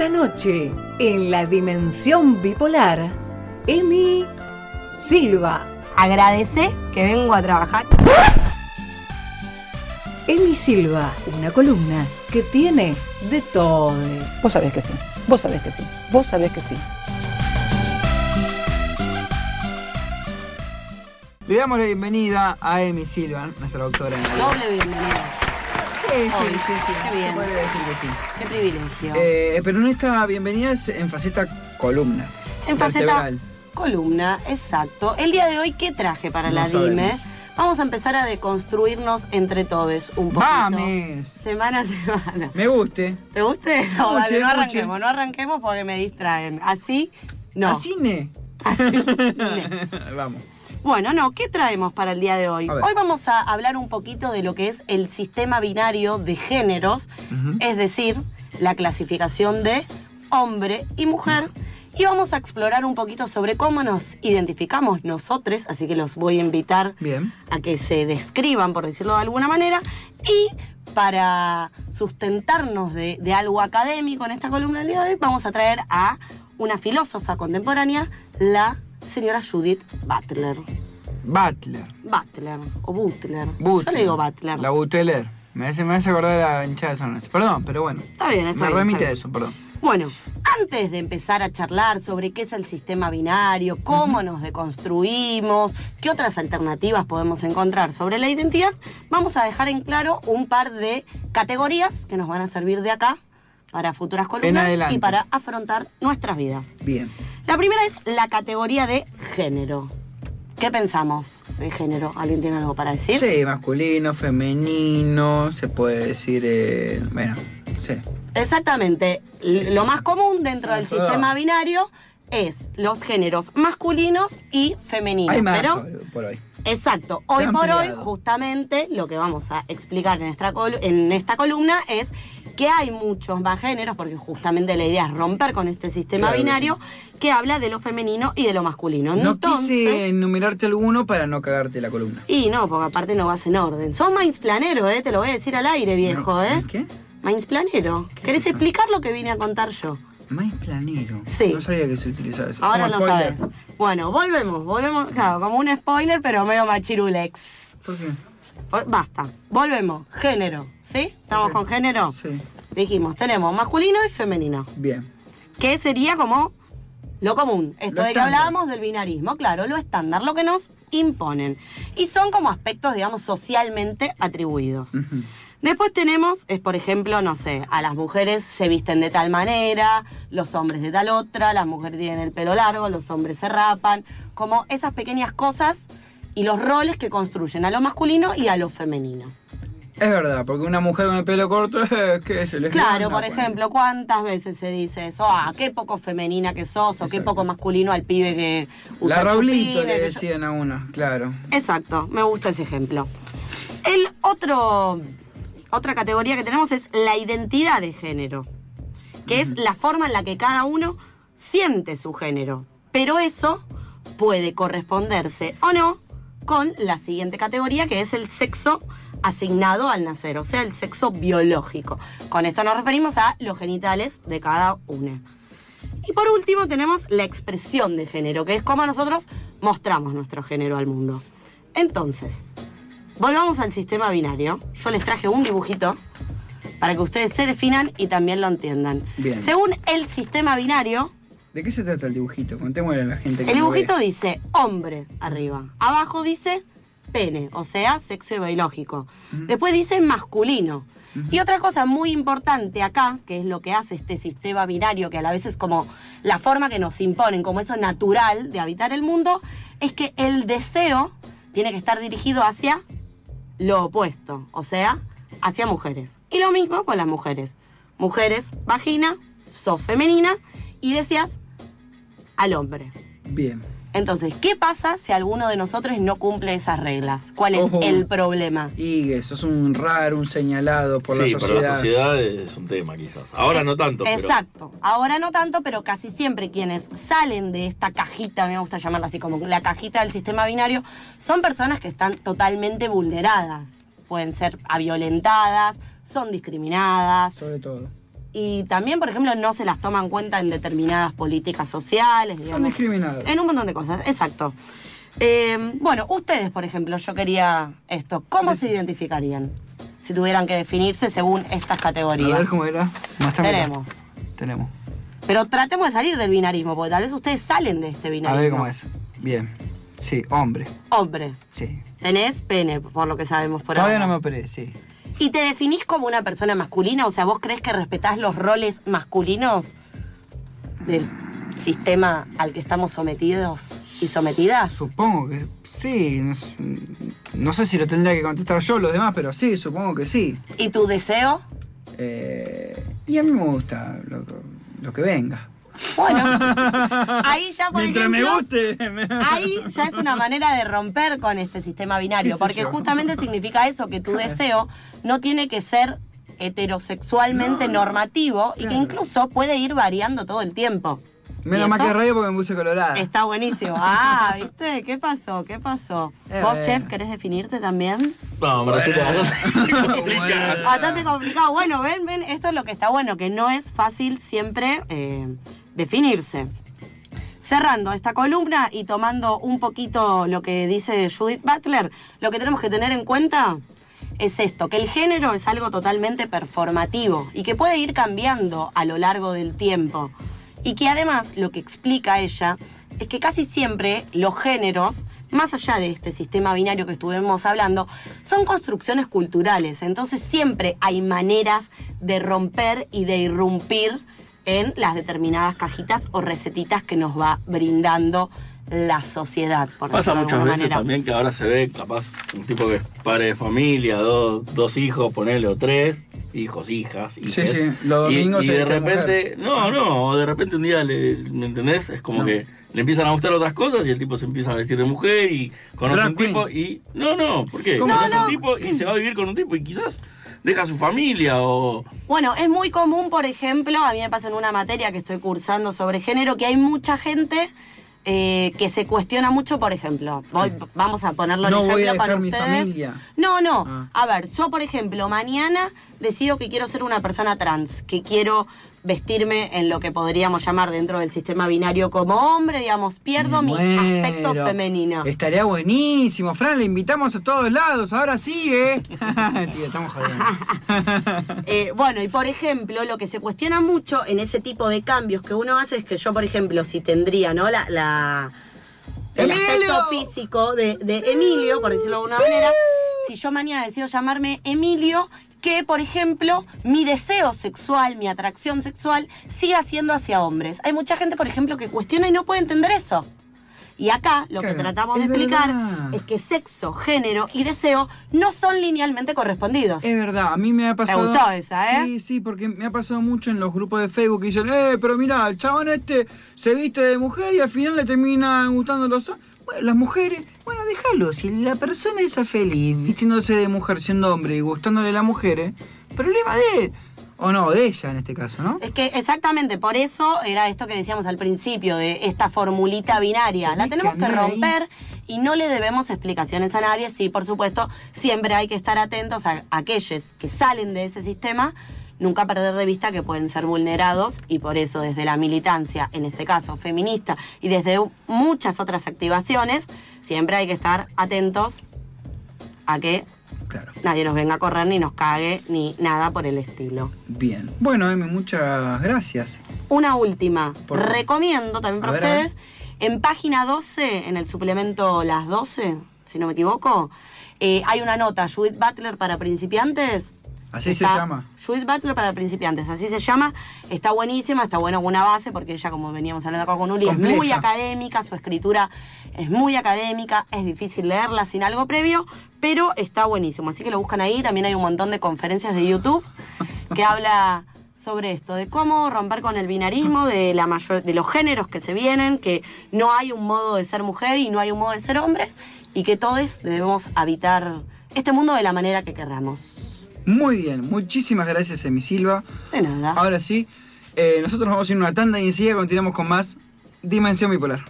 Esta noche, en la dimensión bipolar, Emi Silva. Agradece que vengo a trabajar. Emi Silva, una columna que tiene de todo. Vos sabés que sí, vos sabés que sí, vos sabés que sí. Le damos la bienvenida a Emi Silva, nuestra doctora en. Doble bienvenida. Sí, sí, sí. Qué bien. Se podría decir que sí. Qué privilegio. Eh, pero en esta bienvenida es en faceta columna. en faceta vertebral. columna, exacto. El día de hoy, ¿qué traje para No la sabemos. Dime? Vamos a empezar a deconstruirnos entre todos un poquito. ¡Mames! Semana a semana. Me guste. ¿Te guste? No, dale, no arranquemos, no arranquemos porque me distraen. Así, no. ¿A cine? ne. Vamos. Bueno, no, ¿qué traemos para el día de hoy? Hoy vamos a hablar un poquito de lo que es el sistema binario de géneros, es decir, la clasificación de hombre y mujer. Y vamos a explorar un poquito sobre cómo nos identificamos nosotros, así que los voy a invitar Bien. a que se describan, por decirlo de alguna manera, y para sustentarnos de, de algo académico en esta columna del día de hoy, vamos a traer a una filósofa contemporánea, la señora Judith Butler. Butler. Butler o Butler. Butler. Yo le digo Butler. La Butler. Me hace, me hace acordar de la hinchada de San Lorenzo. Perdón, pero bueno. Está bien, está me bien, remite está a eso, perdón. Bueno, antes de empezar a charlar sobre qué es el sistema binario, cómo nos deconstruimos, qué otras alternativas podemos encontrar sobre la identidad, vamos a dejar en claro un par de categorías que nos van a servir de acá para futuras columnas y para afrontar nuestras vidas. Bien. La primera es la categoría de género. ¿Qué pensamos de género? ¿Alguien tiene algo para decir? Sí, masculino, femenino, se puede decir. eh, bueno, sí. Exactamente. Lo más común dentro del sistema binario es los géneros masculinos y femeninos. Hay más pero, por hoy. exacto. Hoy por hoy, justamente, lo que vamos a explicar en esta, col- en esta columna es que hay muchos más géneros, porque justamente la idea es romper con este sistema Claro binario que habla de lo femenino y de lo masculino. No Entonces, quise enumerarte alguno para no cagarte la columna. Y no, porque aparte no vas en orden. Sos planero, ¿eh? Te lo voy a decir al aire, viejo, No, ¿eh? ¿Qué? planero. ¿Qué ¿Querés eso? explicar lo que vine a contar yo? Más planero. Sí. No sabía que se utilizaba eso. Ahora Como lo spoiler. sabes. Bueno, volvemos, volvemos, claro, como un spoiler, pero medio machirulex. ¿Por qué? Basta, volvemos. Género, ¿sí? ¿Estamos con género? Sí. Dijimos, tenemos masculino y femenino. Bien. Que sería como lo común. Esto Lo de que hablábamos del binarismo, claro, lo estándar, lo que nos imponen. Y son como aspectos, digamos, socialmente atribuidos. Después tenemos, es por ejemplo, no sé, a las mujeres se visten de tal manera, los hombres de tal otra, las mujeres tienen el pelo largo, los hombres se rapan, como esas pequeñas cosas y los roles que construyen a lo masculino y a lo femenino. Es verdad, porque una mujer con el pelo corto, eh, ¿qué es? ¿Le Claro, por bueno. ejemplo, ¿cuántas veces se dice eso? Ah, qué poco femenina que sos, o qué poco masculino al pibe que usa La Raulito le que yo- decían a uno, claro. Exacto, me gusta ese ejemplo. El otro, otra categoría que tenemos es la identidad de género, que es la forma en la que cada uno siente su género. Pero eso puede corresponderse o no con la siguiente categoría, que es el sexo asignado al nacer, o sea, el sexo biológico. Con esto nos referimos a los genitales de cada uno. Y por último tenemos la expresión de género, que es cómo nosotros mostramos nuestro género al mundo. Entonces, volvamos al sistema binario. Yo les traje un dibujito para que ustedes se definan y también lo entiendan. Bien. Según el sistema binario, ¿De qué se trata el dibujito? Contémosle a la gente que el dibujito dice hombre arriba. Abajo dice pene, o sea, sexo biológico. Después dice masculino. Y otra cosa muy importante acá, que es lo que hace este sistema binario, que a la vez es como la forma que nos imponen, como eso natural de habitar el mundo, es que el deseo tiene que estar dirigido hacia lo opuesto, o sea, hacia mujeres. Y lo mismo con las mujeres. Mujeres, vagina, sos femenina y deseas al hombre. Bien. Entonces, ¿qué pasa si alguno de nosotros no cumple esas reglas? ¿Cuál es Ojo. el problema? Y que sos un raro, un señalado por sí, la para sociedad. la sociedad es un tema quizás. Ahora no tanto, pero Exacto. Ahora no tanto, pero casi siempre quienes salen de esta cajita, me gusta llamarla así como la cajita del sistema binario, son personas que están totalmente vulneradas. Pueden ser violentadas, son discriminadas. Sobre todo. Y también, por ejemplo, no se las toma en cuenta en determinadas políticas sociales, Están digamos. discriminados. En un montón de cosas, exacto. Eh, bueno, ustedes, por ejemplo, yo quería esto. ¿Cómo se identificarían si tuvieran que definirse según estas A categorías? ver cómo era. Tenemos. Tenemos. Pero tratemos de salir del binarismo, porque tal vez ustedes salen de este A binarismo. ver cómo es. Bien. Sí, hombre. Hombre, Sí. tenés pene, por lo que sabemos por Todavía ahora. no me operé, sí. ¿Y te definís como una persona masculina? O sea, ¿vos crees que respetás los roles masculinos del sistema al que estamos sometidos y sometidas? Supongo que sí. No, sé si lo tendría que contestar yo los demás, pero sí, supongo que sí. ¿Y tu deseo? Eh, y a mí me gusta lo, lo que venga. Bueno, ahí ya, por Mientras me ejemplo, guste. me- Ahí ya es una manera de romper con este sistema binario, ¿Qué sé porque yo? justamente significa eso, que tu deseo no tiene que ser heterosexualmente normativo y que incluso puede ir variando todo el tiempo. Menos ¿Y mal que radio porque me puse colorada. Está buenísimo. Ah, ¿viste? ¿Qué pasó? ¿Qué pasó? Eh, ¿Vos, chef, querés definirte también? No, me resulta complicado. Bastante complicado. Bueno, ven, ven, esto es lo que está bueno, que no es fácil siempre eh, definirse. Cerrando esta columna y tomando un poquito lo que dice Judith Butler, lo que tenemos que tener en cuenta es esto, que el género es algo totalmente performativo y que puede ir cambiando a lo largo del tiempo. Y que además lo que explica ella es que casi siempre los géneros, más allá de este sistema binario que estuvimos hablando, son construcciones culturales. Entonces siempre hay maneras de romper y de irrumpir en las determinadas cajitas o recetitas que nos va brindando la sociedad. Por Pasa muchas veces manera. también que ahora se ve capaz un tipo que es padre de familia, dos, dos hijos, ponele o tres, hijos, hijas, Sí, hijes. sí, los y, domingos y se de repente, mujer. no, no, de repente un día, le, ¿me entendés? Es como No. que le empiezan a gustar otras cosas y el tipo se empieza a vestir de mujer y conoce un tipo y... No, no, ¿por qué? ¿Cómo? Conoce No, un tipo y se va a vivir con un tipo y quizás deja a su familia o... Bueno, es muy común, por ejemplo, a mí me pasa en una materia que estoy cursando sobre género, que hay mucha gente eh, que se cuestiona mucho, por ejemplo, voy- vamos a ponerlo en No voy ejemplo a con dejar mi ustedes. familia. No, no. Ah. A ver, yo, por ejemplo, mañana decido que quiero ser una persona trans, que quiero vestirme en lo que podríamos llamar dentro del sistema binario como hombre, digamos, pierdo mi aspecto femenino. Estaría buenísimo. Fran, le invitamos a todos lados. Ahora sí, ¿eh? Tía, estamos jodiendo. Eh, bueno, y por ejemplo, lo que se cuestiona mucho en ese tipo de cambios que uno hace es que yo, por ejemplo, si tendría, ¿no? La, la- el ¡Emilio! aspecto físico de, de Emilio, por decirlo de alguna manera, si yo mañana decido llamarme Emilio, que, por ejemplo, mi deseo sexual, mi atracción sexual, siga siendo hacia hombres. Hay mucha gente, por ejemplo, que cuestiona y no puede entender eso. Y acá lo que tratamos de explicar verdad. es que sexo, género y deseo no son linealmente correspondidos. Es verdad, a mí me ha pasado. gustó esa, ¿eh? Sí, sí, porque me ha pasado mucho en los grupos de Facebook que dicen, eh, pero mira, el chabón este se viste de mujer y al final le terminan gustando los hombres. Bueno, las mujeres, bueno, déjalo, si la persona es feliz vistiéndose de mujer siendo hombre y gustándole a las mujeres, problema de él. O no, de ella en este caso, ¿no? Es que exactamente por eso era esto que decíamos al principio de esta formulita binaria. La tenemos que ahí. romper y no le debemos explicaciones a nadie. Sí, por supuesto, siempre hay que estar atentos a aquellos que salen de ese sistema, nunca perder de vista que pueden ser vulnerados y por eso desde la militancia, en este caso feminista, y desde muchas otras activaciones, siempre hay que estar atentos a que Claro. nadie nos venga a correr ni nos cague ni nada por el estilo. Bien. Bueno, Emi, muchas gracias. Una última. Por. Recomiendo también para ver, ustedes, en página 12, en el suplemento Las 12, si no me equivoco, eh, hay una nota, Judith Butler para principiantes. Así se llama. Judith Butler para principiantes, así se llama. Está buenísima, está buena una base, porque ella, como veníamos hablando acá con Uli, es muy académica, su escritura es muy académica, es difícil leerla sin algo previo, pero está buenísimo. Así que lo buscan ahí. También hay un montón de conferencias de YouTube que habla sobre esto, de cómo romper con el binarismo, de la mayor, de los géneros que se vienen, que no hay un modo de ser mujer y no hay un modo de ser hombres, y que todos debemos habitar este mundo de la manera que querramos. Muy bien, muchísimas gracias, Emi Silva. De nada. Ahora sí, eh, nosotros nos vamos a ir a una tanda y enseguida continuamos con más Dimensión Bipolar.